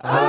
Ah.